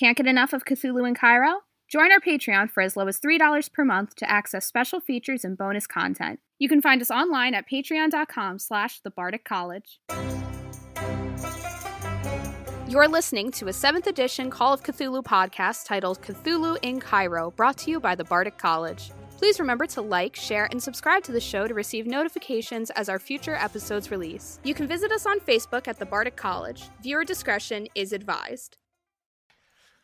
Can't get enough of Cthulhu in Cairo? Join our Patreon for as low as $3 per month to access special features and bonus content. You can find us online at patreon.com slash the College. You're listening to a 7th edition Call of Cthulhu podcast titled Cthulhu in Cairo, brought to you by the Bardic College. Please remember to like, share, and subscribe to the show to receive notifications as our future episodes release. You can visit us on Facebook at the Bardic College. Viewer discretion is advised.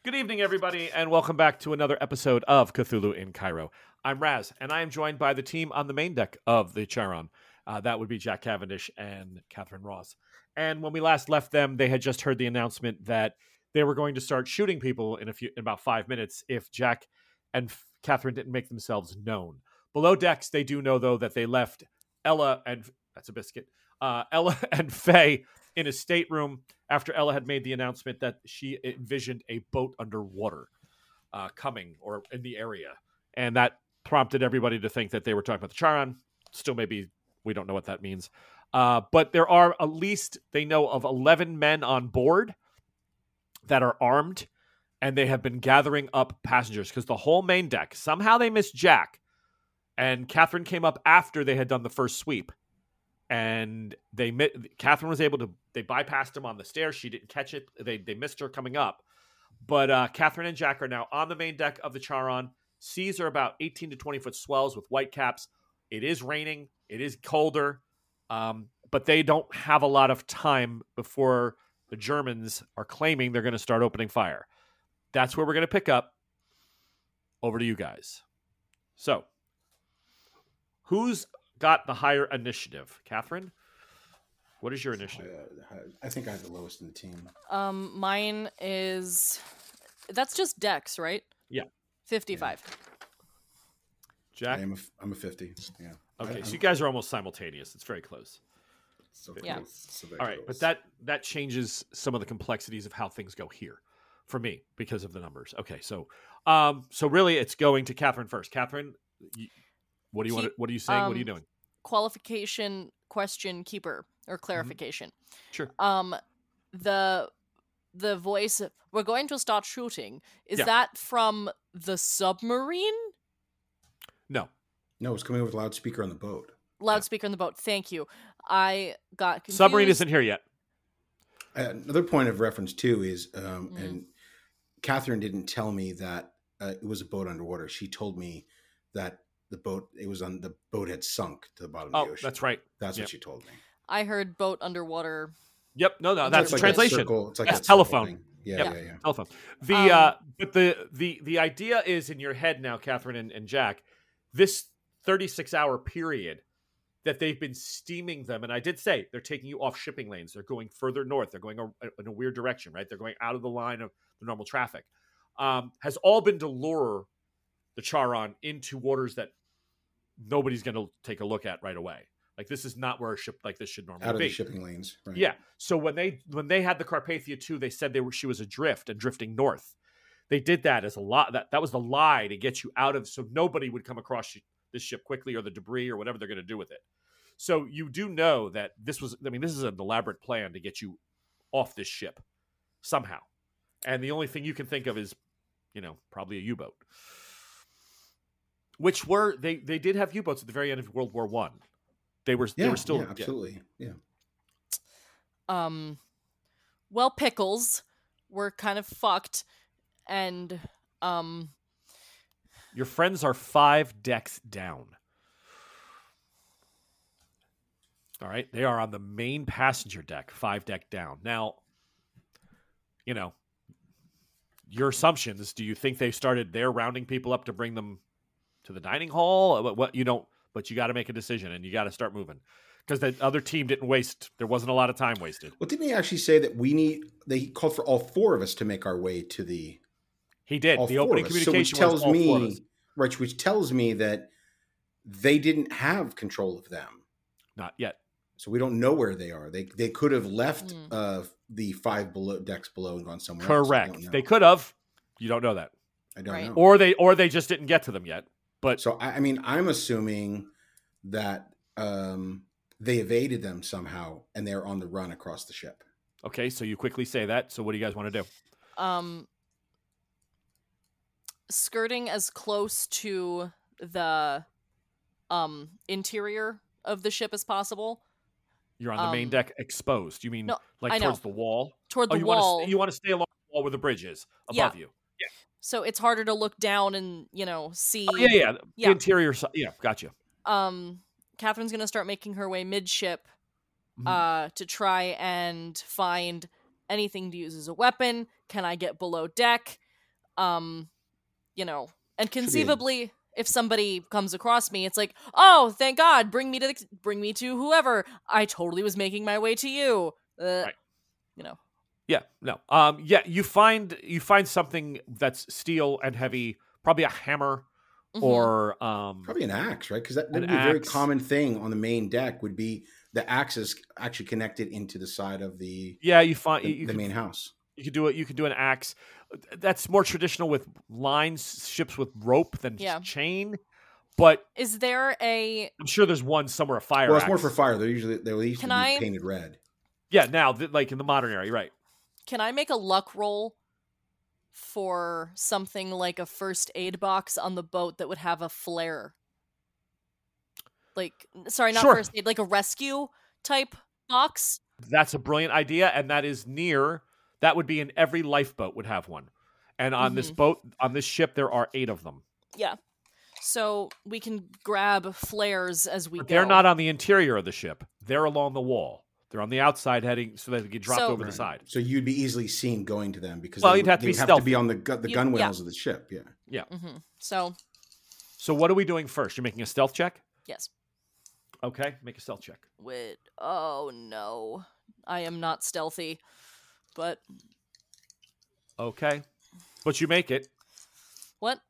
Good evening, everybody, and welcome back to another episode of Cthulhu in Cairo. I'm Raz, and I am joined by the team on the main deck of the Charon. Uh, that would be Jack Cavendish and Catherine Ross. And when we last left them, they had just heard the announcement that they were going to start shooting people in a few in about five minutes if Jack and F- Catherine didn't make themselves known. Below decks, they do know though that they left Ella and that's a biscuit. Uh, Ella and Faye in a stateroom after Ella had made the announcement that she envisioned a boat underwater uh, coming or in the area, and that prompted everybody to think that they were talking about the Charon. Still, maybe we don't know what that means. Uh, but there are at least they know of 11 men on board that are armed and they have been gathering up passengers because the whole main deck somehow they missed Jack and Catherine came up after they had done the first sweep and they met Catherine was able to they bypassed him on the stairs. She didn't catch it. They they missed her coming up. But uh, Catherine and Jack are now on the main deck of the Charon. Seas are about 18 to 20 foot swells with white caps. It is raining. It is colder. Um, but they don't have a lot of time before the Germans are claiming they're going to start opening fire. That's where we're going to pick up. Over to you guys. So, who's got the higher initiative? Catherine, what is your initiative? Uh, I think I have the lowest in the team. Um, mine is that's just Dex, right? Yeah, fifty-five. Jack, I am a, I'm a fifty. Yeah. Okay, I, so you guys are almost simultaneous. It's very close. So Yeah. close, so All right, close. but that that changes some of the complexities of how things go here for me because of the numbers. Okay, so um, so really, it's going to Catherine first. Catherine, you, what do you want? Keep- What are you saying? what are you um, doing? Qualification question keeper or clarification. Sure. Um, the the voice we're going to start shooting is Yeah. that from the submarine No, no, it's coming over the loudspeaker on the boat. loudspeaker on the boat? Thank you. I got confused. submarine isn't here yet. Uh, another point of reference too is, um, Mhm. and Catherine didn't tell me that uh, it was a boat underwater. She told me that the boat it was on the boat had sunk to the bottom of Oh, the ocean. that's right. That's Yep. what she told me. I heard boat underwater. Yep. No, no, that's like that translation. circle- It's like That's that telephone. thing. Yeah, Yep. yeah, yeah. telephone. The Um, uh but the the the idea is in your head now, Catherine and, and Jack, this 36 hour period that they've been steaming them, and I did say they're taking you off shipping lanes. They're going further north. They're going a, in a weird direction, right? They're going out of the line of the normal traffic. Um, has all been to lure the Charon into waters that nobody's going to take a look at right away. Like this is not where a ship like this should normally be. Out of be. the shipping lanes. Right. Yeah. So when they when they had the Carpathia 2, they said they were she was adrift and drifting north. They did that as a lot that that was the lie to get you out of so nobody would come across this ship quickly or the debris or whatever they're going to do with it. So you do know that this was I mean this is an elaborate plan to get you off this ship somehow. And the only thing you can think of is you know, probably a U-boat. Which were they they did have U-boats at the very end of World War 1. They were Yeah, they were still yeah, absolutely. Yeah. Um, well, pickles were kind of fucked, and um, Your friends are five decks down. All right. They are on the main passenger deck, five deck down. Now, you know, your assumptions do you think they started there rounding people up to bring them to the dining hall? What, what you don't, but you got to make a decision and you got to start moving because the other team didn't waste, there wasn't a lot of time wasted. Well, didn't he actually say that we need? They called for all four of us to make our way to the He did. all The four of opening us. So which tells was all four of us. me, right? Which tells me that they didn't have control of them. Not yet. So we don't know where they are. They they could have left Hmm. uh, the five below decks below and gone somewhere. Correct. don't. They could have. You don't know that. I don't Right. know. Or they or they just didn't get to them yet. But so I, I mean, I'm assuming that um, they evaded them somehow, and they're on the run across the ship. Okay, so you quickly say that. So what do you guys want to do? um, skirting as close to the um interior of the ship as possible You're on the main Um, deck exposed. You mean no, like I know. towards the wall? toward Oh, the you wall. want to you want to stay along the wall where the bridge is Yeah. above you. So it's harder to look down and you know see. Oh, yeah, yeah, the Yeah. interior side. Yeah, gotcha. Um, Catherine's gonna start making her way midship, Mhm. uh, to try and find anything to use as a weapon. Can I get below deck? Um, you know, and conceivably, if somebody comes across me, it's like, oh, thank God, bring me to the, bring me to whoever. I totally was making my way to you. Uh, Right. You know, Yeah, no. Um, yeah, you find you find something that's steel and heavy, probably a hammer Mhm. or um, Probably an axe, right? Because that, that would be a very common thing on the main deck. Would be the axe is actually connected into the side of the yeah. You find the, you, you the could- main house. You could do it. You could do an axe. That's more traditional with lines, ships with rope than Yeah. chain. But is there a I'm sure there's one somewhere a fire. Well, it's more for fire. They're usually they used Can to be I- painted red. Yeah, now th- like in the modern era, you're right? Can I make a luck roll for something like a first aid box on the boat that would have a flare? Like, sorry, not Sure. first aid, like a rescue type box. That's a brilliant idea, and that is near. That would be in every lifeboat would have one. And on this Mhm. boat, on this ship, there are eight of them. Yeah. So we can grab flares as we But go. they're not on the interior of the ship. They're along the wall. They're on the outside, heading so that they get dropped So- over the side. So you'd be easily seen going to them because Well, they you'd have to be they'd have to be on the the gunwales yeah. of the ship. Yeah. hmm So So what are we doing first? You're making a stealth check. yes. Okay, make a stealth check. With oh no, I am not stealthy, but Okay, but you make it. what?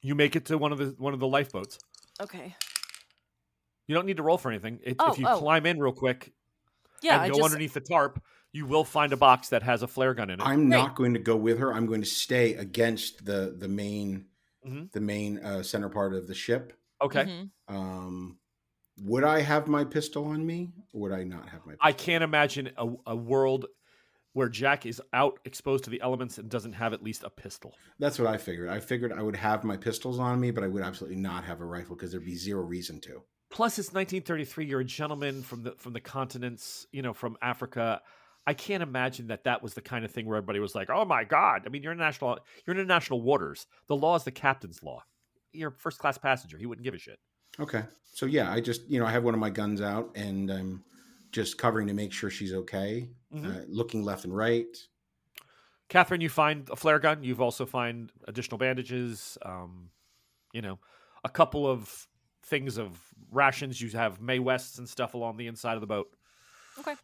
You make it to one of the one of the lifeboats. Okay. You don't need to roll for anything. It, Oh, if you oh. climb in real quick Yeah, and I go just underneath the tarp, you will find a box that has a flare gun in it. I'm Great. not going to go with her. I'm going to stay against the the main Mhm. the main uh, center part of the ship. okay. Mhm. Um, would I have my pistol on me, or would I not have my? Pistol? I can't imagine a, a world where Jack is out exposed to the elements and doesn't have at least a pistol. That's what I figured. I figured I would have my pistols on me, but I would absolutely not have a rifle because there'd be zero reason to. Plus, it's 1933. You're a gentleman from the from the continents, you know, from Africa. I can't imagine that that was the kind of thing where everybody was like, "Oh my God!" I mean, you're in national you're in international waters. The law is the captain's law. You're a first class passenger. He wouldn't give a shit. Okay, so yeah, I just you know I have one of my guns out and I'm just covering to make sure she's okay, Mhm. uh, looking left and right. Catherine, you find a flare gun. You've also find additional bandages. Um, you know, a couple of things of rations. You have Mae Wests and stuff along the inside of the boat. Okay.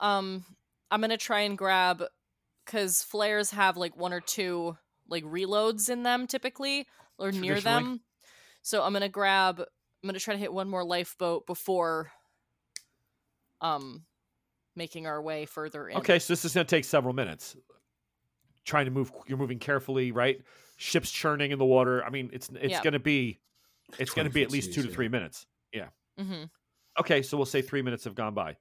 Um, I'm gonna try and grab because flares have like one or two like reloads in them typically or near them. So I'm gonna grab. I'm gonna try to hit one more lifeboat before um making our way further in. Okay, so this is going to take several minutes. Trying to move, you're moving carefully, right? Ships churning in the water. I mean, it's it's Yeah. going to be it's going to be at least two to three minutes. Yeah. hmm Okay, so we'll say three minutes have gone by.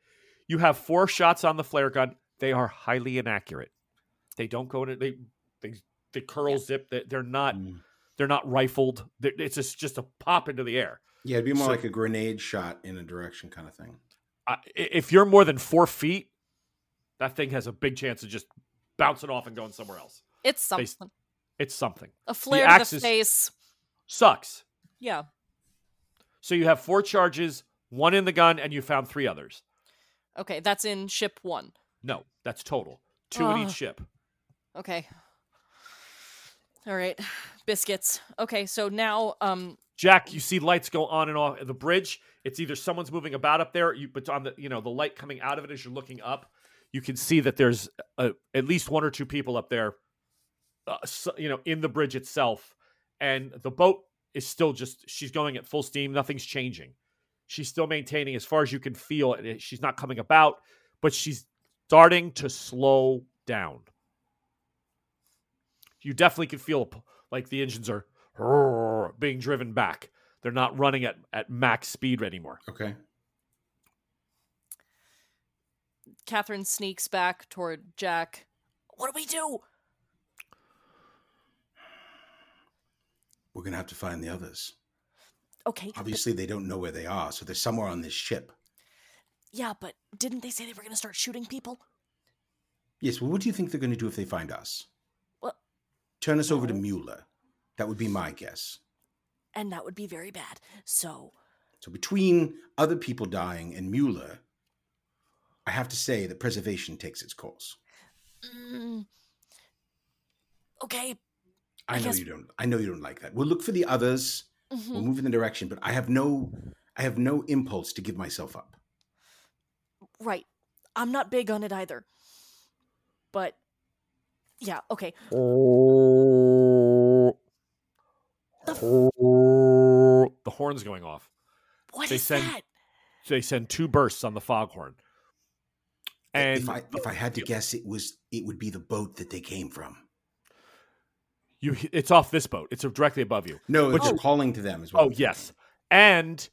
You have four shots on the flare gun. They are highly inaccurate. They don't go in. They they they curl Yeah. zip. They, they're not Mm. they're not rifled. They're, it's just just a pop into the air. Yeah, it'd be more So- like a grenade shot in a direction kind of thing. I, if you're more than four feet, that thing has a big chance of just bouncing off and going somewhere else. It's They- something. It's something. A flare to the face. Sucks. Yeah. So you have four charges, one in the gun, and you found three others. Okay, that's in ship one. No, that's total. Two in each ship. Okay. All right. Biscuits. Okay, so now um Jack, you see lights go on and off at the bridge. It's either someone's moving about up there, you but on the you know the light coming out of it as you're looking up, you can see that there's a, at least one or two people up there, uh, so, you know, in the bridge itself, and the boat is still just she's going at full steam. Nothing's changing. She's still maintaining as far as you can feel. it- She's not coming about, but she's starting to slow down. You definitely can feel like the engines are being driven back. They're not running at, at max speed anymore. Okay. Catherine sneaks back toward Jack. What do we do? We're gonna have to find the others. Okay. Obviously, they don't know where they are, so they're somewhere on this ship. yeah, but didn't they say they were going to start shooting people? Yes. Well, what do you think they're going to do if they find us? Well, Turn us over to. Mueller. That would be my guess. and that would be very bad. So, So between other people dying and Mueller, I have to say that preservation takes its course. mm, okay. I, I know guess- you don't. I know you don't like that. We'll look for the others. mhm. We'll move in the direction, but I have no, I have no impulse to give myself up. Right. I'm not big on it either. But yeah, okay. The horn's going off. What is They send- that? They send two bursts on the foghorn. And if I if I had to guess, it was it would be the boat that they came from. You it's off this boat. It's directly above you. No, But it's you- calling to them as well. Oh, yes. And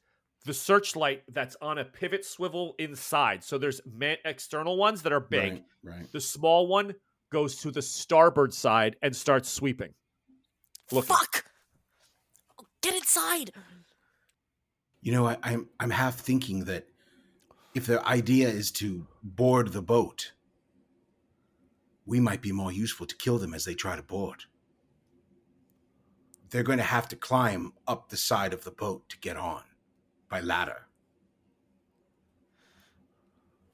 the searchlight that's on a pivot swivel inside. So there's man- external ones that are big. Right, right. The small one goes to the starboard side and starts sweeping. Looking. Fuck! Get inside! You know, I, I'm I'm half thinking that if their idea is to board the boat, we might be more useful to kill them as they try to board. They're going to have to climb up the side of the boat to get on by ladder.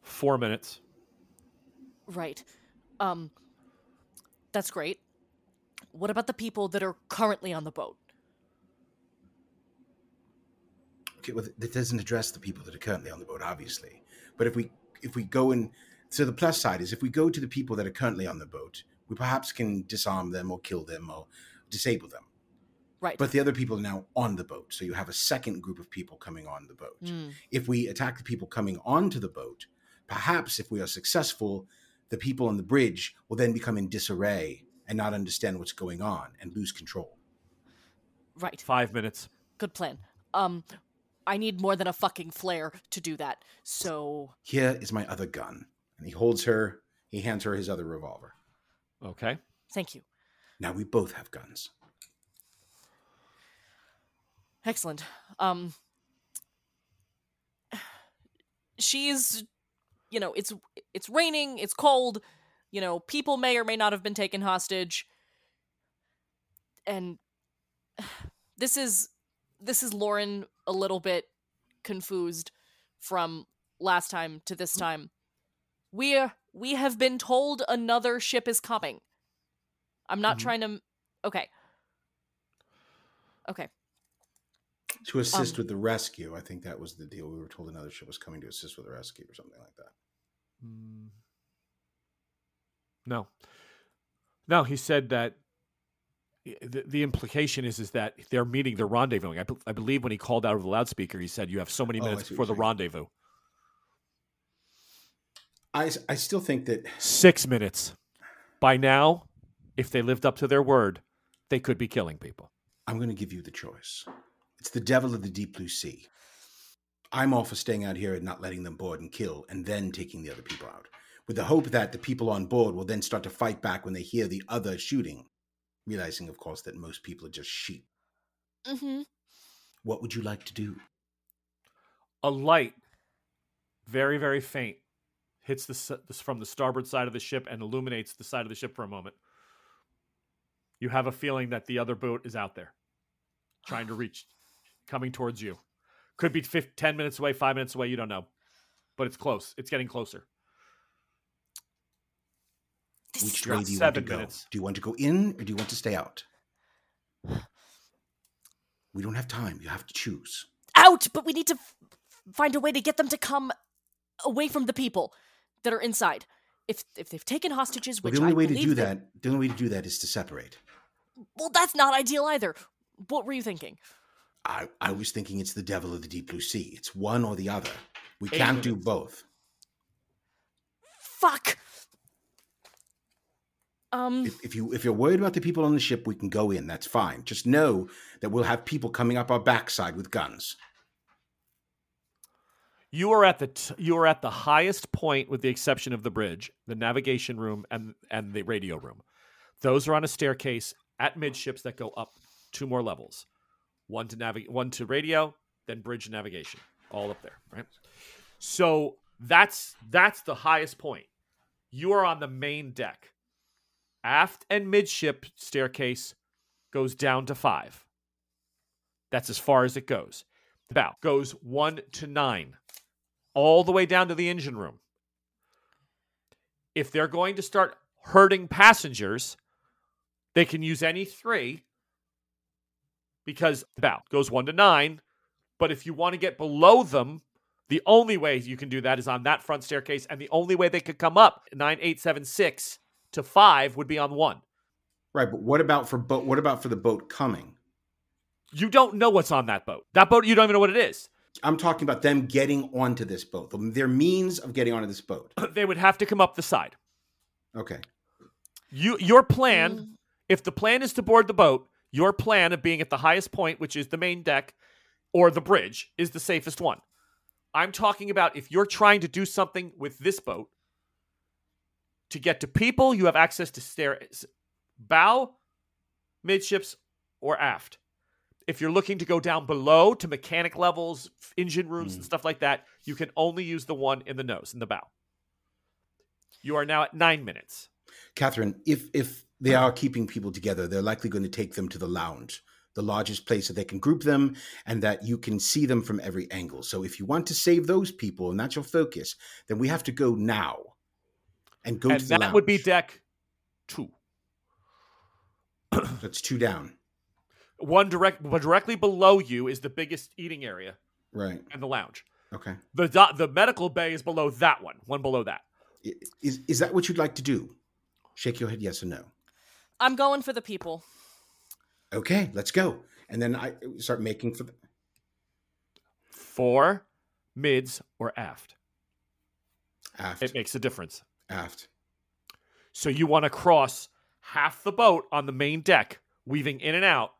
Four minutes. Right. Um that's great. What about the people that are currently on the boat? Okay, well, that doesn't address the people that are currently on the boat, obviously. But if we if we go in, so the plus side is if we go to the people that are currently on the boat, we perhaps can disarm them or kill them or disable them. Right. But the other people are now on the boat, so you have a second group of people coming on the boat. Mm, If we attack the people coming onto the boat, perhaps if we are successful, the people on the bridge will then become in disarray and not understand what's going on and lose control. right. Five minutes. Good plan. Um I need more than a fucking flare to do that. So, Here is my other gun. And he holds her, he hands her his other revolver. Okay. thank you. Now we both have guns. Excellent. Um she's you know, it's it's raining, it's cold, you know, people may or may not have been taken hostage. And this is this is Lauren a little bit confused from last time to this time. We are, we have been told another ship is coming. I'm not Mhm. trying to okay. Okay. To assist Um, with the rescue, I think that was the deal. We were told another ship was coming to assist with the rescue or something like that. Mm. No. No, he said that the, the implication is is that they're meeting, they're rendezvousing. I, be- I believe when he called out of the loudspeaker, he said, You have so many Oh, minutes see before the saying. rendezvous. I, I still think that Six minutes. By now, if they lived up to their word, they could be killing people. I'm going to give you the choice. It's the devil of the deep blue sea. I'm all for staying out here and not letting them board and kill, and then taking the other people out, with the hope that the people on board will then start to fight back when they hear the other shooting, realizing, of course, that most people are just sheep. Mm-hmm. What would you like to do? A light, very, very faint, hits the, s- this from the starboard side of the ship and illuminates the side of the ship for a moment. You have a feeling that the other boat is out there, trying to reach, coming towards you. Could be fif 10 minutes away, five minutes away, you don't know. But it's close. It's getting closer. This Which way do you want to go? minutes. Do you want to go in or do you want to stay out? We don't have time. You have to choose. out, but we need to f- find a way to get them to come away from the people that are inside. If if they've taken hostages, Well, which the only I way to do they- that, the only way to do that is to separate. well, that's not ideal either. What were you thinking? I, I was thinking it's the devil of the deep blue sea. It's one or the other. We Eight can't do both. Fuck. Um. If, if you if you're worried about the people on the ship, we can go in. That's fine. Just know that we'll have people coming up our backside with guns. You are at the t- you are at the highest point, with the exception of the bridge, the navigation room, and and the radio room. Those are on a staircase at midships that go up two more levels. One to navigate, one to radio, then bridge navigation, all up there, right? So that's that's the highest point. You are on the main deck. Aft and midship staircase goes down to five. That's as far as it goes. The bow goes one to nine, all the way down to the engine room. If they're going to start hurting passengers, they can use any three because the bow goes one to nine. But if you want to get below them, the only way you can do that is on that front staircase, and the only way they could come up nine, eight, seven, six to five would be on one. Right, but what about for boat? What about for the boat coming? You don't know what's on that boat. That boat, you don't even know what it is. I'm talking about them getting onto this boat. Their means of getting onto this boat. they would have to come up the side. Okay. You, your plan, Mm. if the plan is to board the boat, your plan of being at the highest point, which is the main deck or the bridge, is the safest one. I'm talking about if you're trying to do something with this boat to get to people, you have access to stair bow, midships, or aft. If you're looking to go down below to mechanic levels, engine rooms, and Mm. stuff like that, you can only use the one in the nose, in the bow. You are now at nine minutes. Catherine, if if they are keeping people together, they're likely going to take them to the lounge, the largest place that they can group them and that you can see them from every angle. So if you want to save those people and that's your focus, then we have to go now and go and to the that would be deck two. That's two down. One direct, but directly below you is the biggest eating area Right. and the lounge. Okay. The do- the medical bay is below that one, one below that. Is Is is that what you'd like to do? Shake your head yes or no. I'm going for the people. Okay, let's go. And then I start making for the Fore, mids, or aft. aft. It makes a difference. aft. So you want to cross half the boat on the main deck, weaving in and out,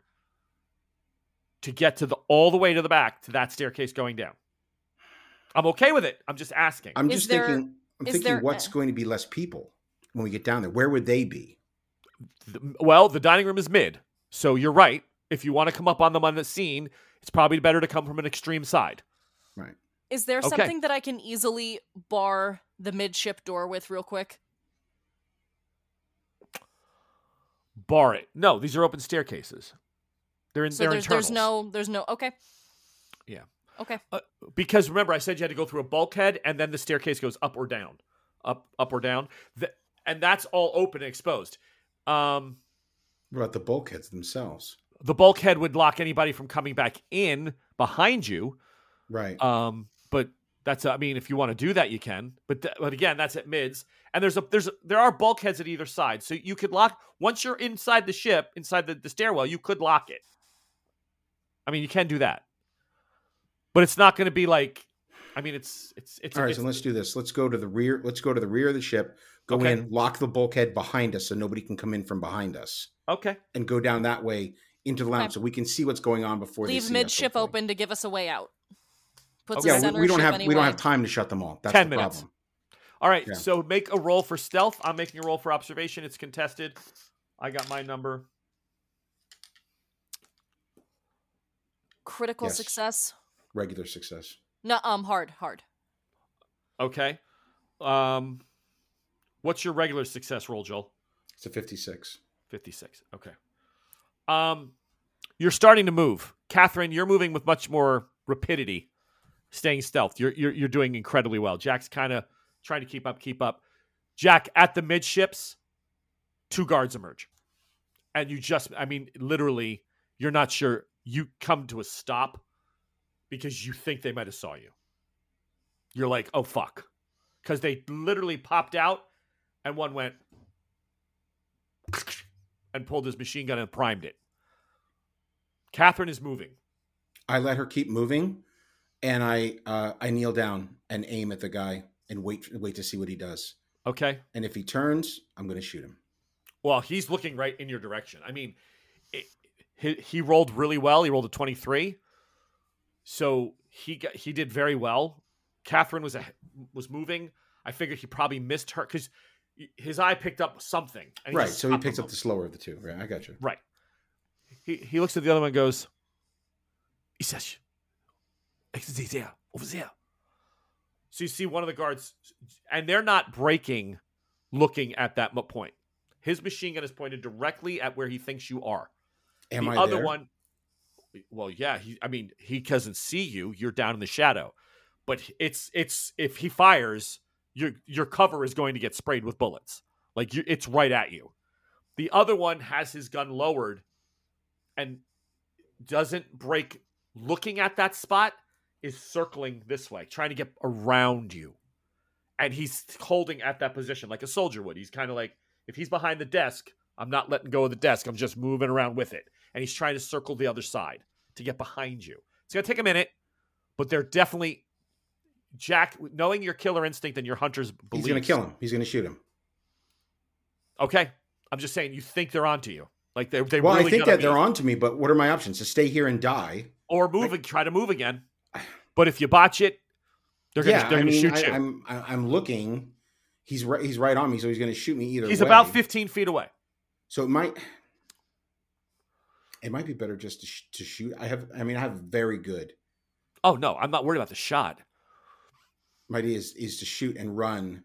to get to the all the way to the back to that staircase going down. I'm okay with it. I'm just asking. I'm Is just there- thinking I'm thinking there what's a- going to be less people when we get down there. Where would they be? Th- well, the dining room is mid, so you're right. If you want to come up on them on the scene, it's probably better to come from an extreme side. Right. Is there Okay. something that I can easily bar the midship door with real quick? Bar it. No, these are open staircases. They're in. So they're there's there's no there's no okay. Yeah. Okay. Uh, because remember I said you had to go through a bulkhead and then the staircase goes up or down, up up or down, Th- and that's all open and exposed. Um, What about the bulkheads themselves? the bulkhead would lock anybody from coming back in behind you. Right. Um, but that's I mean if you want to do that you can, but th- but again that's at mids and there's a there's a, there are bulkheads at either side, so you could lock once you're inside the ship inside the, the stairwell you could lock it. I mean you can do that, but it's not going to be like. I mean, it's it's it's. All right, it's- so let's do this. Let's go to the rear. Let's go to the rear of the ship. Go Okay. in, lock the bulkhead behind us, so nobody can come in from behind us, Okay. and go down that way into the lounge, Okay. so we can see what's going on before they Leave see us, midship hopefully. open to give us a way out. Puts Okay. the Yeah, center we, we don't have anyway. we don't have time to shut them all. That's 10 the minutes. problem. All right. Yeah. So make a roll for stealth. I'm making a roll for observation. It's contested. I got my number. Critical Yes. success. Regular success. No, um, hard, hard. Okay. Um, what's your regular success roll, Joel? It's a fifty-six. 56. Okay. Um, you're starting to move, Catherine. You're moving with much more rapidity, staying stealth. You're you're you're doing incredibly well. Jack's kind of trying to keep up, keep up. Jack at the midships, two guards emerge, and you just, I mean, literally, you're not sure. You come to a stop because you think they might have saw you. You're like, oh fuck, because they literally popped out, and one went and pulled his machine gun and primed it. Catherine is moving. I let her keep moving, and I uh, I kneel down and aim at the guy and wait wait to see what he does. Okay. And if he turns, I'm going to shoot him. Well, he's looking right in your direction. I mean, it, he, he rolled really well. He rolled a 23. So he got, he did very well. Catherine was a, was moving. I figured he probably missed her because his eye picked up something. right. So he him. up the slower of the two. Right. I got you. Right. he, he looks at the other one and goes, he says, there, over there. So you see one of the guards, and they're not breaking looking at that point. His machine gun is pointed directly at where he thinks you are. Am the I other there? one, well, yeah, he, I mean, he doesn't see you. You're down in the shadow, but it's it's if he fires, your your cover is going to get sprayed with bullets. Like you, it's right at you. The other one has his gun lowered, and doesn't break. Looking at that spot is circling this way, trying to get around you, and he's holding at that position like a soldier would. He's kind of like if he's behind the desk, I'm not letting go of the desk. I'm just moving around with it. And he's trying to circle the other side to get behind you. It's going to take a minute, but they're definitely Jack knowing your killer instinct and your hunter's He's going to kill him. He's going to shoot him. Okay. I'm just saying you think they're onto you. Like they're they're Well, really I think that they're be. on to me, but what are my options? To stay here and die? or move and try to move again. But if you botch it, they're going to yeah, they're I to mean, shoot I, you. I'm I, I'm looking. He's right. He's right on me, so he's going to shoot me either. He's way. about 15 feet away. So it might. It might be better just to, sh- to shoot. I have. I mean, I have very good. Oh no, I'm not worried about the shot. My idea is is to shoot and run,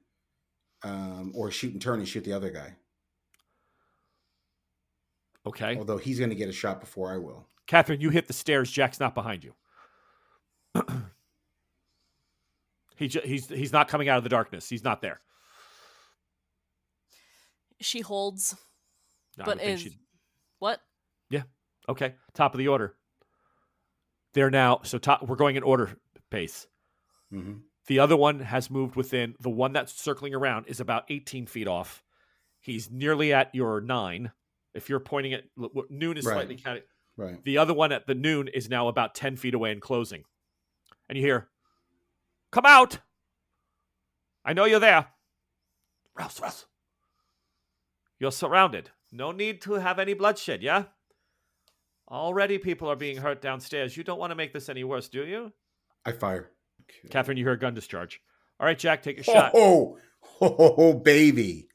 um, or shoot and turn and shoot the other guy. Okay. Although he's going to get a shot before I will. Catherine, you hit the stairs. Jack's not behind you. he ju- he's he's not coming out of the darkness. He's not there. She holds. No, but is she- what? Yeah. Okay. Top of the order. They're now so top. We're going in order pace. hmm The other one has moved within. The one that's circling around is about 18 feet off. He's nearly at your nine. If you're pointing at noon is Right. slightly counted. Right. The other one at the noon is now about 10 feet away and closing. And you hear, Come out! I know you're there. Rouse, rouse. You're surrounded. No need to have any bloodshed, yeah? Already people are being hurt downstairs. You don't want to make this any worse, do you? I fire. Okay. Catherine, you hear a gun discharge. All right, Jack, take a shot. Oh, oh, oh, oh, baby.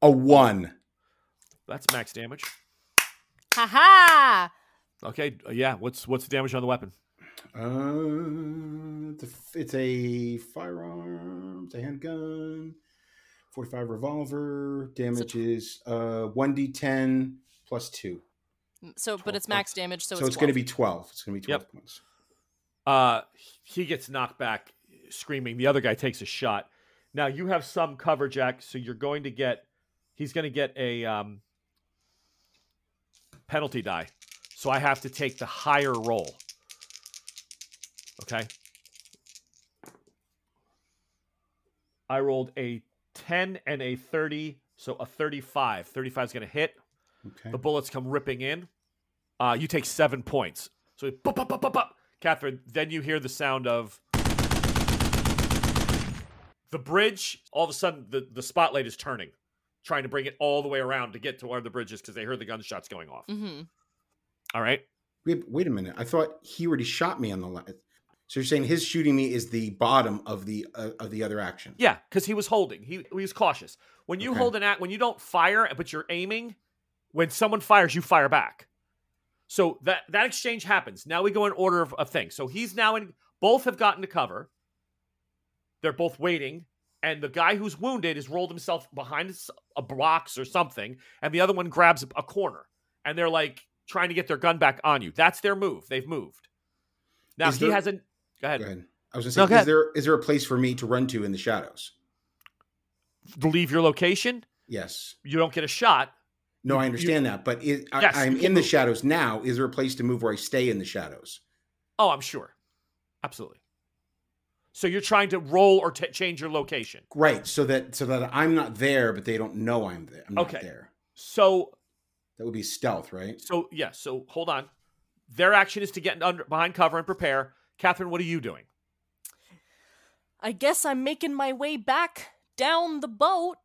A one. That's max damage. Ha ha! Okay, uh, yeah. What's what's the damage on the weapon? Uh, it's a, it's a firearm. It's a handgun. Forty-five revolver. Damage is uh one d ten plus two. So, but it's max damage, so, So, it's, it's going to be twelve. It's going to be twelve Yep. points. Uh, he gets knocked back, screaming. The other guy takes a shot. Now you have some cover, Jack. So you're going to get. He's going to get a um, penalty die. So I have to take the higher roll. Okay. I rolled a 10 and a 30, so a 35. 35 is going to hit. Okay. The bullets come ripping in. Uh, you take seven points. So, pop, pop, pop, pop. Catherine, then you hear the sound of the bridge. All of a sudden, the, the spotlight is turning, trying to bring it all the way around to get to where the bridge is because they heard the gunshots going off. hmm All right. Wait, wait a minute. I thought he already shot me on the left. So you're saying his shooting me is the bottom of the uh, of the other action? Yeah, because he was holding. He, he was cautious. When you Okay. hold an act, when you don't fire, but you're aiming, when someone fires, you fire back. So that that exchange happens. Now we go in order of, of things. So he's now in. Both have gotten to cover. They're both waiting, and the guy who's wounded has rolled himself behind a box or something, and the other one grabs a corner, and they're like trying to get their gun back on you. That's their move. They've moved. Now Is he there- hasn't. Go ahead. Go ahead. I was No, going to say, ahead. is there is there a place for me to run to in the shadows? Leave your location. Yes. You don't get a shot. No, You- I you- understand that, but is, Yes, I, I'm you can in the move. shadows now. Is there a place to move where I stay in the shadows? Oh, I'm sure. Absolutely. So you're trying to roll or t- change your location. Right, so that so that I'm not there, but they don't know I'm there. I'm not Okay. there. So That would be stealth, right? so yeah, so hold on. Their action is to get under behind cover and prepare. Catherine, what are you doing? I guess I'm making my way back down the boat.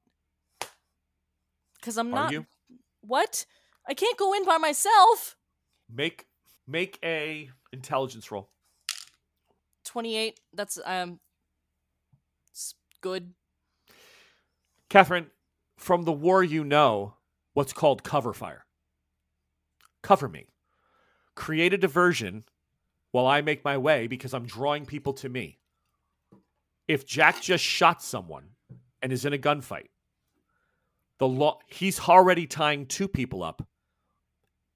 Because I'm Are not. you? What? I can't go in by myself. Make make a intelligence roll. 28. That's, um. Good. Catherine, from the war you know what's called cover fire. cover me. Create a diversion while I make my way because I'm drawing people to me. If Jack just shot someone and is in a gunfight, the law he's already tying two people up.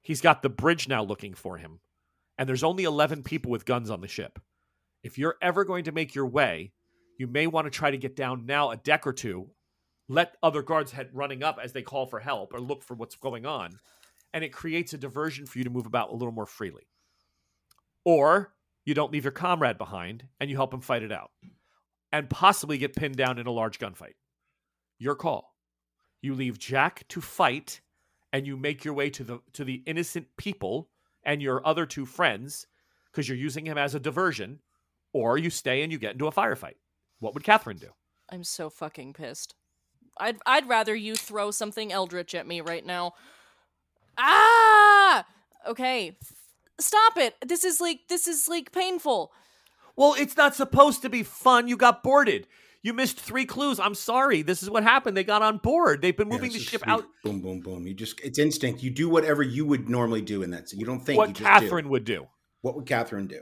He's got the bridge now looking for him. And there's only 11 people with guns on the ship. If you're ever going to make your way, you may want to try to get down now a deck or two, let other guards head running up as they call for help or look for what's going on, and it creates a diversion for you to move about a little more freely. Or you don't leave your comrade behind and you help him fight it out and possibly get pinned down in a large gunfight. Your call. You leave Jack to fight and you make your way to the to the innocent people and your other two friends because you're using him as a diversion, or you stay and you get into a firefight. What would Catherine do? I'm so fucking pissed. I'd I'd rather you throw something eldritch at me right now. Ah! Okay. Stop it. This is like this is like painful. Well, it's not supposed to be fun. You got boarded. You missed three clues. I'm sorry. This is what happened. They got on board. They've been moving it's the ship sweet. out. Boom, boom, boom. You just, it's instinct. You do whatever you would normally do in that. scene. You don't think. What you just Catherine do. would do. What would Catherine do?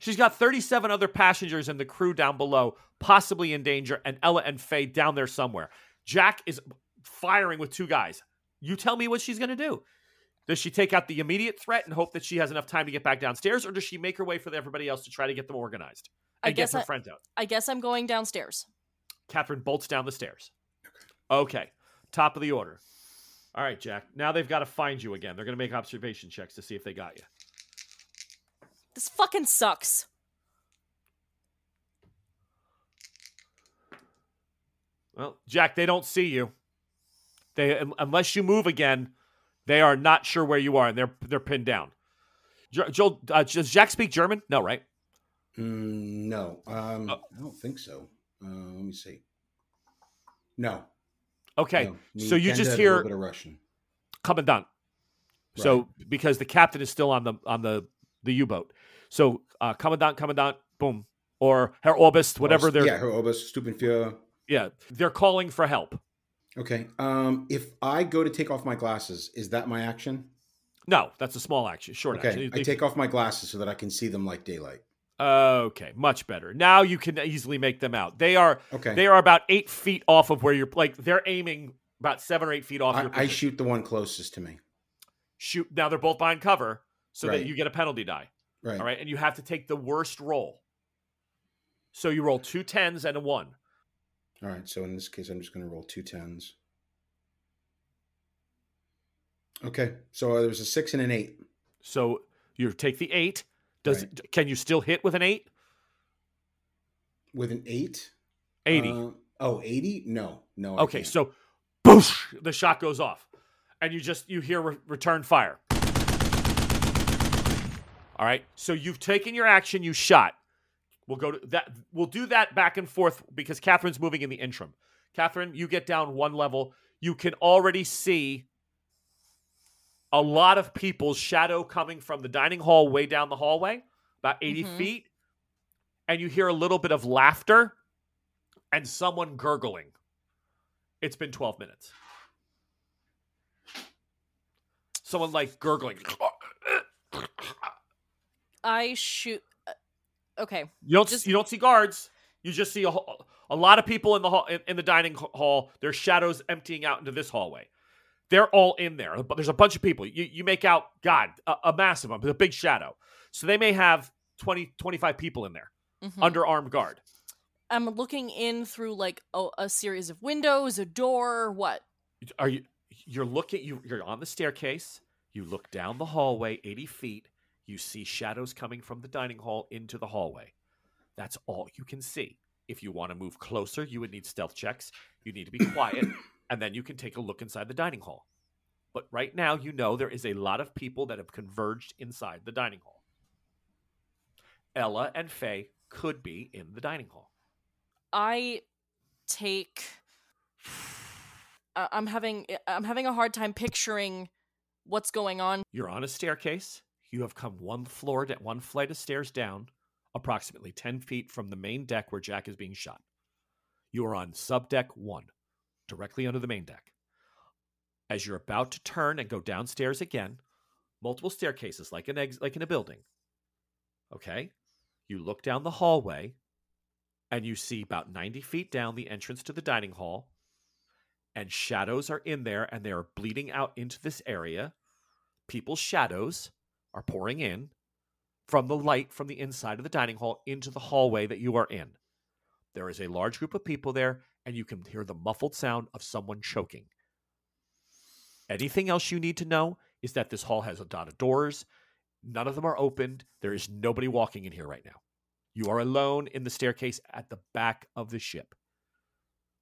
She's got 37 other passengers and the crew down below, possibly in danger, and Ella and Faye down there somewhere. Jack is firing with two guys. You tell me what she's going to do. Does she take out the immediate threat and hope that she has enough time to get back downstairs, or does she make her way for everybody else to try to get them organized I and get guess her I- friends out? I guess I'm going downstairs. Catherine bolts down the stairs. Okay. Top of the order. All right, Jack. Now they've got to find you again. They're going to make observation checks to see if they got you. This fucking sucks. Well, Jack, they don't see you. They un- unless you move again, they are not sure where you are, and they're they're pinned down. Jo- Joel, uh, does Jack speak German? No, right? Mm, no, um, Oh. I don't think so. Uh, let me see. No. Okay, no. so you just had a hear little bit of Russian. commandant. So because the captain is still on the on the the U boat, so uh, commandant, commandant, boom, or Herr Oberst, whatever they're Yeah, her Obus, Stupenführer. yeah they're calling for help. Okay. Um, if I go to take off my glasses, is that my action? No, that's a small action, short Okay. action. I take off my glasses so that I can see them like daylight. Okay, much better. Now you can easily make them out. They are Okay. they are about eight feet off of where you're like they're aiming about seven or eight feet off I, your I shoot the one closest to me. shoot. Now they're both behind cover, so Right. that you get a penalty die. Right. All right, and you have to take the worst roll. So you roll two tens and a one. All right. So in this case, I'm just going to roll two tens. Okay. So uh, there's a six and an eight. So you take the eight. Does can you still hit with an eight? With an eight? Eighty. Uh, oh, 80? No. No. Okay, so boosh, the shot goes off, and you just you hear re- return fire. All right, so you've taken your action. You shot. We'll go to that. We'll do that back and forth because Catherine's moving in the interim. Catherine, you get down one level. You can already see a lot of people's shadow coming from the dining hall way down the hallway, about 80 Mhm. feet. And you hear a little bit of laughter and someone gurgling. It's been 12 minutes. Someone like gurgling. I shoot. uh, Okay. You don't Just- you don't see guards. You just see a, a lot of people in the hall in, in the dining hall. There's shadows emptying out into this hallway. They're all in there, but there's a bunch of people. You you make out God a, a massive one, a big shadow. So they may have 20 25 people in there Mhm. under armed guard. I'm looking in through like a, a series of windows, a door. What? Are you you're looking you you're on the staircase. You look down the hallway 80 feet. You see shadows coming from the dining hall into the hallway. That's all you can see. If you want to move closer, you would need stealth checks. You need to be quiet, and then you can take a look inside the dining hall. But right now, you know there is a lot of people that have converged inside the dining hall. Ella and Faye could be in the dining hall. I take. I'm having I'm having a hard time picturing what's going on. You're on a staircase. You have come one floor, da- one flight of stairs down, approximately 10 feet from the main deck where Jack is being shot. You are on subdeck one, directly under the main deck. As you're about to turn and go downstairs again, multiple staircases, like an ex- like in a building. Okay, you look down the hallway, and you see about ninety feet down the entrance to the dining hall, and shadows are in there, and they are bleeding out into this area. People's shadows are pouring in from the light from the inside of the dining hall into the hallway that you are in. There is a large group of people there, and you can hear the muffled sound of someone choking. Anything else you need to know is that this hall has a dot of doors. None of them are opened. There is nobody walking in here right now. You are alone in the staircase at the back of the ship,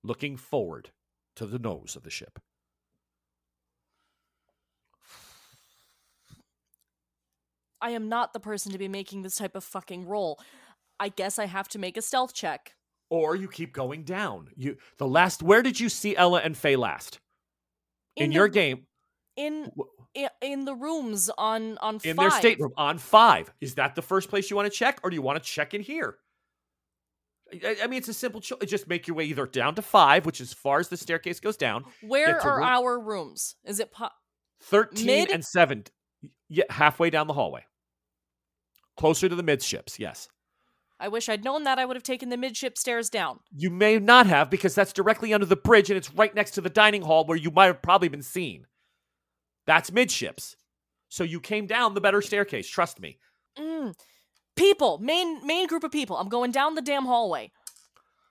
looking forward to the nose of the ship. I am not the person to be making this type of fucking roll. I guess I have to make a stealth check. Or you keep going down. You the last where did you see Ella and Faye last? In, the- your game, in in the rooms on on in five. their stateroom on five. Is that the first place you want to check, or do you want to check in here? I, I mean, it's a simple choice. Just make your way either down to five, which is as far as the staircase goes down, Where are room- our rooms? Is it po- 13 Mid? and 7 yeah halfway down the hallway closer to the midships yes I wish I'd known that I would have taken the midship stairs down. you may not have because that's directly under the bridge and it's right next to the dining hall where you might have probably been seen that's midships so you came down the better staircase trust me Mm. People, main main group of people. I'm going down the damn hallway.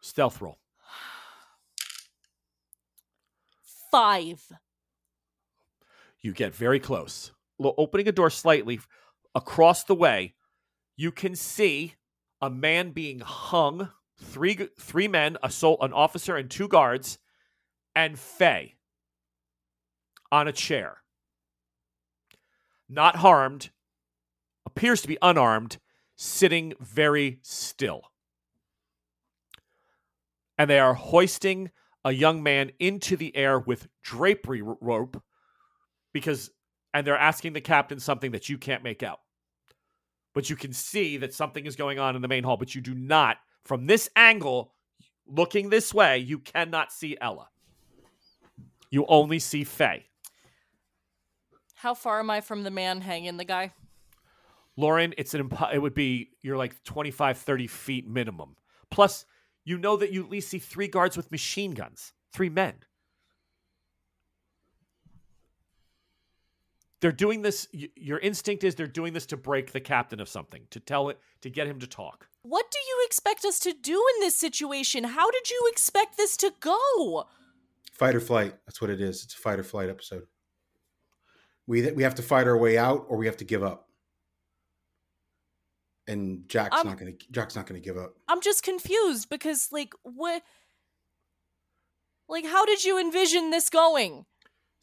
stealth roll Five. you get very close opening a door slightly across the way you can see a man being hung three three men a sol- an officer and two guards and Faye on a chair. Not harmed appears to be unarmed sitting very still. And they are hoisting a young man into the air with drapery rope because and they're asking the captain something that you can't make out but you can see that something is going on in the main hall but you do not from this angle looking this way you cannot see ella. You only see faye. How far am I from the man hanging the guy? lauren it's an impo- it would be you're like 25 30 feet minimum. Plus you know that you at least see three guards with machine guns three men they're doing this your instinct is they're doing this to break the captain of something to tell it to get him to talk What do you expect us to do in this situation? How did you expect this to go? Fight or flight. That's what it is. It's a fight or flight episode. We we have to fight our way out, or we have to give up. And Jack's Um, not gonna. Jack's not gonna give up. I'm just confused because like what like how did you envision this going?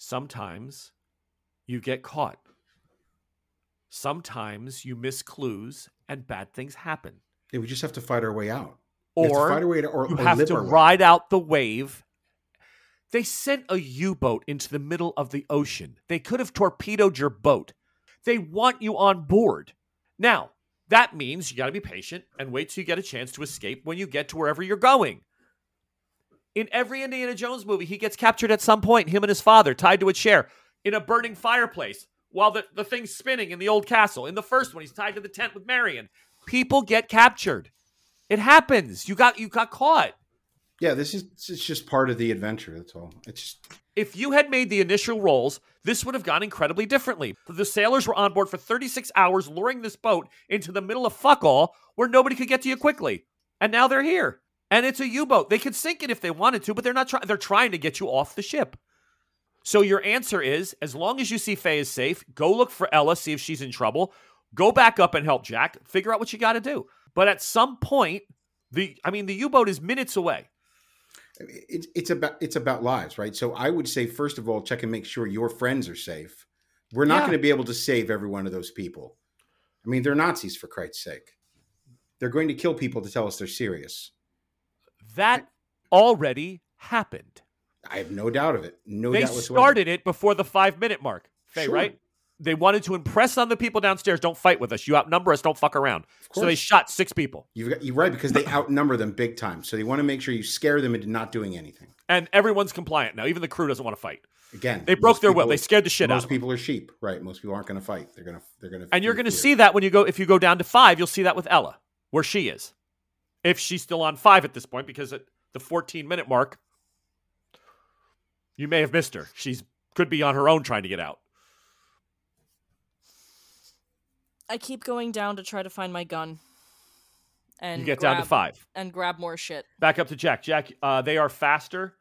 sometimes you get caught sometimes you miss clues and bad things happen Yeah, we just have to fight our way out. We have to or fight our way to, or, you or have to our way. ride out the wave. They sent a U boat into the middle of the ocean. They could have torpedoed your boat. They want you on board. Now, that means you got to be patient and wait till you get a chance to escape when you get to wherever you're going. In every Indiana Jones movie, he gets captured at some point, him and his father tied to a chair in a burning fireplace while the, the thing's spinning in the old castle. In the first one, he's tied to the tent with Marion. People get captured. It happens. You got you got caught. Yeah, this is it's just part of the adventure. That's all. It's just If you had made the initial rolls, this would have gone incredibly differently. The sailors were on board for 36 hours, luring this boat into the middle of fuck all where nobody could get to you quickly. And now they're here. And it's a U boat. They could sink it if they wanted to, but they're not trying. They're trying to get you off the ship. So your answer is as long as you see Faye is safe, go look for Ella, see if she's in trouble. Go back up and help Jack. Figure out what you got to do. But at some point, the I mean, the U boat is minutes away. it's it's about it's about lives, right? So I would say first of all, check and make sure your friends are safe. We're not Yeah. going to be able to save every one of those people. I mean, they're Nazis for Christ's sake. They're going to kill people to tell us they're serious. That already happened. I have no doubt of it. No they doubt whatsoever. started it before the five minute mark. Faye, Sure. right? they wanted to impress on the people downstairs. Don't fight with us. You outnumber us. Don't fuck around. So they shot six people, You've got, you're right because they outnumber them big time. So they want to make sure you scare them into not doing anything. and everyone's compliant now. Even the crew doesn't want to fight. Again, They broke most their will. They scared the shit out Most of them. people are sheep, right? Most people aren't going to fight. They're going to. They're going to. And you're going to see that when you go if you go down to five, you'll see that with Ella where she is, if she's still on five at this point, because at the 14 minute mark, you may have missed her. She's could be on her own trying to get out. I keep going down to try to find my gun. And You get down to five. and grab more shit. Back up to Jack. Jack, uh, they are faster.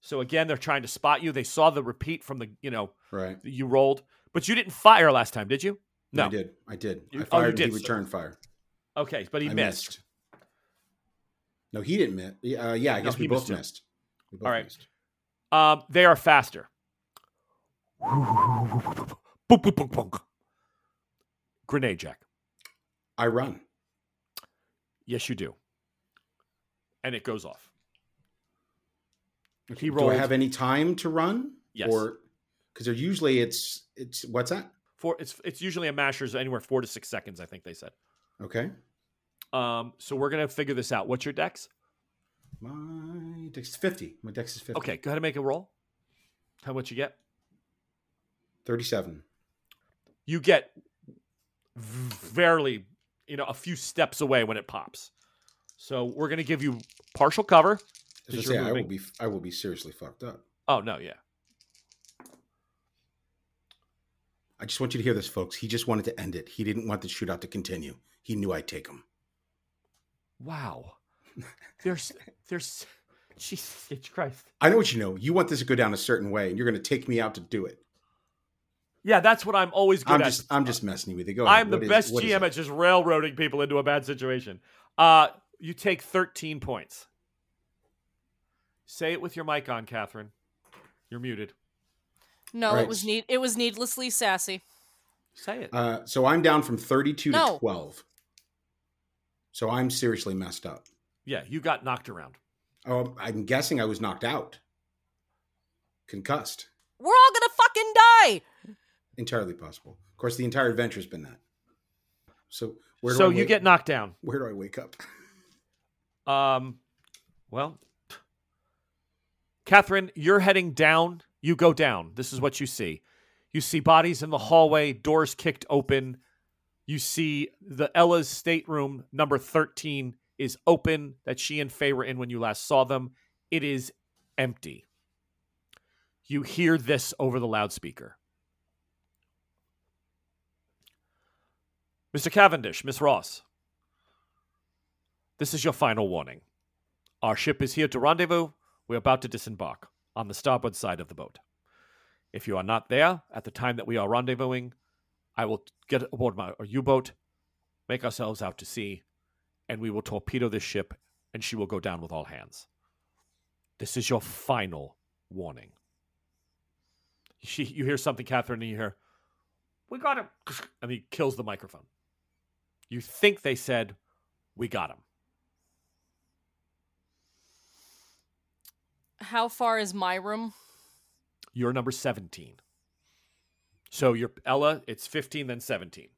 So again, they're trying to spot you. They saw the repeat from the, you know, Right. you rolled, but you didn't fire last time, did you? No. I did. I did. You- oh, I you fired. and did, he so- returned fire. Okay, but he I missed. No, he didn't miss. Uh, yeah, I No, guess he we both missed missed. We both All right. missed. Um, they are faster. Grenade, Jack. I run. Yes, you do. And it goes off. Okay, He Do I have any time to run? Yes. Or because usually it's it's what's that? Four. It's it's usually a masher's anywhere four to six seconds. I think they said. Okay. Um, so we're gonna figure this out. What's your dex? My dex is fifty. My dex is fifty. Okay, go ahead and make a roll. How much you get? Thirty-seven. You get barely, you know, a few steps away when it pops. So we're gonna give you partial cover. I say, I will be I will be seriously fucked up. Oh no, yeah. I just want you to hear this, folks. He just wanted to end it. He didn't want the shootout to continue. He knew I'd take him. Wow. There's there's Jesus Christ. I know what you know. You want this to go down a certain way, and you're going to take me out to do it. Yeah, that's what I'm always good I'm at. just I'm just messing with you. Go ahead. I'm the What is- best what is GM at just railroading people into a bad situation. Uh, you take 13 points. Say it with your mic on, Katherine. You're muted. No, Right. it was need it was needlessly sassy. Say it. Uh, so I'm down from 32 No. to 12. So I'm seriously messed up. Yeah, you got knocked around. Oh, I'm guessing I was knocked out, concussed. We're all gonna fucking die. Entirely possible. Of course, the entire adventure's been that. So where do so I you wake- get knocked down. where do I wake up? Um, well, Katherine, you're heading down. You go down. This is what you see. You see bodies in the hallway, doors kicked open. You see the Ella's stateroom number 13 is open that she and Faye were in when you last saw them. It is empty. You hear this over the loudspeaker. Mr. Cavendish, Miss Ross, this is your final warning. Our ship is here to rendezvous. We're about to disembark on the starboard side of the boat. If you are not there at the time that we are rendezvousing, I will get aboard my U boat, make ourselves out to sea, and we will torpedo this ship, and she will go down with all hands. This is your final warning. She, you hear something, Katherine, and you hear, We got him. And he kills the microphone. You think they said, We got him. How far is my room? You're number 17. So you're Ella, it's 15, then 17.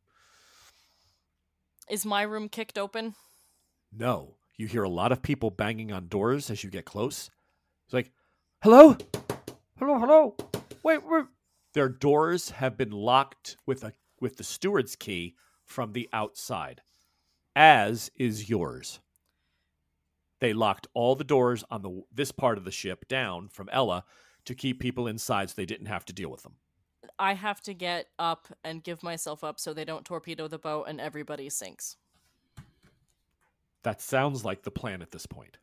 Is my room kicked open? No. You hear a lot of people banging on doors as you get close. It's like, hello? Hello, hello. Wait, wait. Their doors have been locked with a with the steward's key from the outside, as is yours. They locked all the doors on the this part of the ship down from Ella to keep people inside so they didn't have to deal with them. I have to get up and give myself up so they don't torpedo the boat and everybody sinks. That sounds like the plan at this point.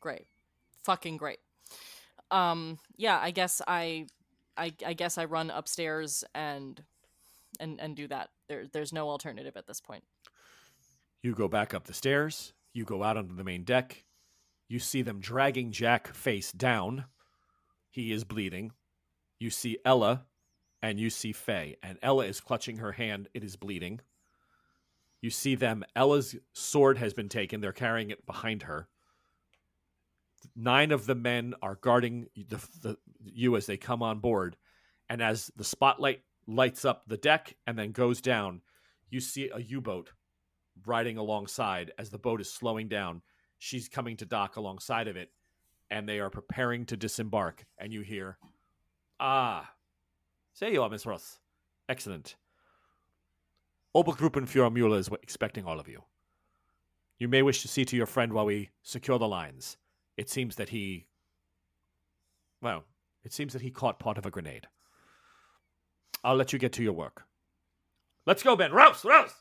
Great. Fucking great. Um yeah, I guess I I I guess I run upstairs and and and do that. There there's no alternative at this point. You go back up the stairs. You go out onto the main deck. You see them dragging Jack face down. He is bleeding. You see Ella and you see Faye. And Ella is clutching her hand. It is bleeding. You see them. Ella's sword has been taken. They're carrying it behind her. Nine of the men are guarding the, the, you as they come on board. And as the spotlight lights up the deck and then goes down. You see a U boat riding alongside as the boat is slowing down. She's coming to dock alongside of it, and they are preparing to disembark. And you hear, Ah, say you are, Miss Ross. Excellent. Obergruppenführer Mueller is expecting all of you. You may wish to see to your friend while we secure the lines. It seems that he. Well, it seems that he caught part of a grenade. I'll let you get to your work. Let's go, Ben. Rouse, rouse!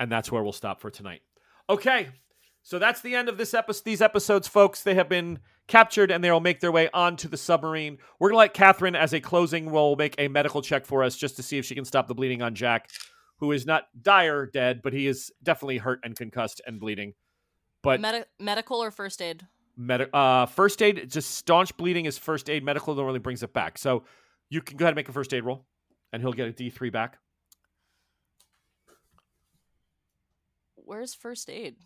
And that's where we'll stop for tonight. Okay, so that's the end of this episode. These episodes, folks, they have been captured and they will make their way onto the submarine. We're gonna let Katherine, as a closing, will make a medical check for us just to see if she can stop the bleeding on Jack, who is not dire dead, but he is definitely hurt and concussed and bleeding. But Medi- medical or first aid? Medi- uh, first aid, just staunch bleeding is first aid. Medical normally brings it back. So you can go ahead and make a first aid roll, and he'll get a D3 back. Where's first aid?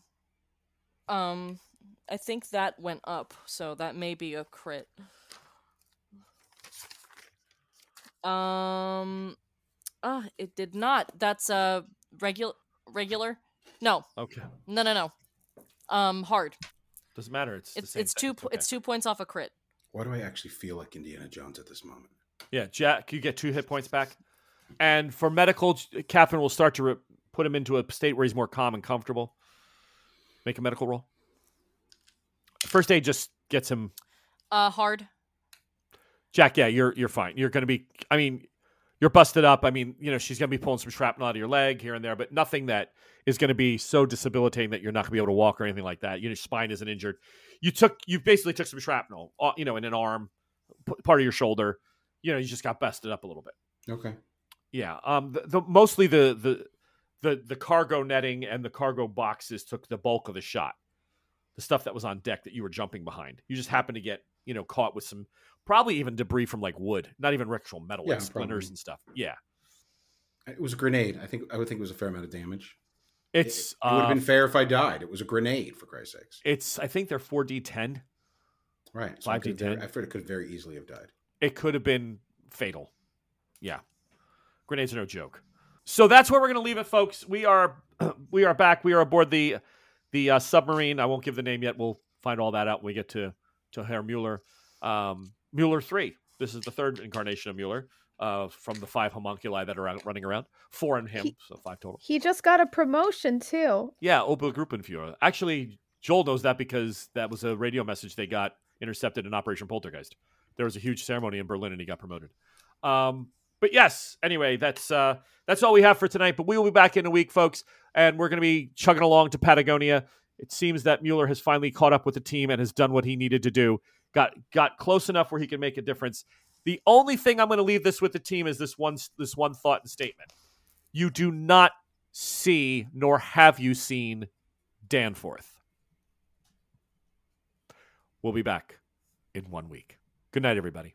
Um, I think that went up, so that may be a crit. Um, ah, it did not. That's a regular regular. No, Okay. no, no, no. Um, hard. Doesn't matter. It's the It's same it's two po- okay. it's two points off a crit. Why do I actually feel like Indiana Jones at this moment? Yeah, Jack, you get two hit points back. And for medical, Katherine will start to re- put him into a state where he's more calm and comfortable. Make a medical roll. First aid just gets him. Uh, hard. Jack, yeah, you're you're fine. You're going to be. I mean, you're busted up. I mean, you know, she's going to be pulling some shrapnel out of your leg here and there, but nothing that is going to be so debilitating that you're not going to be able to walk or anything like that. Your spine isn't injured. You took, you basically took some shrapnel, uh, you know, in an arm, part of your shoulder. You know, you just got busted up a little bit. Okay. Yeah. Um. The, the mostly the the the the cargo netting and the cargo boxes took the bulk of the shot. The stuff that was on deck that you were jumping behind. You just happened to get you know caught with some probably even debris from like wood, not even actual metal, like splinters probably. and stuff. Yeah. It was a grenade. I think I would think it was a fair amount of damage. It's it, it would have uh, been fair if I died. It was a grenade, for Christ's sakes. it's I think they're four D ten. Right. So I, 5d10. I figured it could very easily have died. It could have been fatal. Yeah. Grenades are no joke. So that's where we're going to leave it, folks. We are we are back. We are aboard the the uh, submarine. I won't give the name yet. We'll find all that out when we get to to Herr Mueller. Um, Mueller three. This is the third incarnation of Mueller uh, from the five homunculi that are out running around. Four in him, He- so five total. He just got a promotion too. Yeah, Obergruppenführer. Actually, Joel knows that because that was a radio message they got intercepted in Operation Poltergeist. There was a huge ceremony in Berlin, and he got promoted. Um, but yes, anyway, that's uh, that's all we have for tonight. But we will be back in a week, folks, and we're going to be chugging along to Patagonia. It seems that Mueller has finally caught up with the team and has done what he needed to do. Got got close enough where he can make a difference. The only thing I'm going to leave this with the team is this one this one thought and statement. You do not see nor have you seen Danforth. We'll be back in one week. Good night, everybody.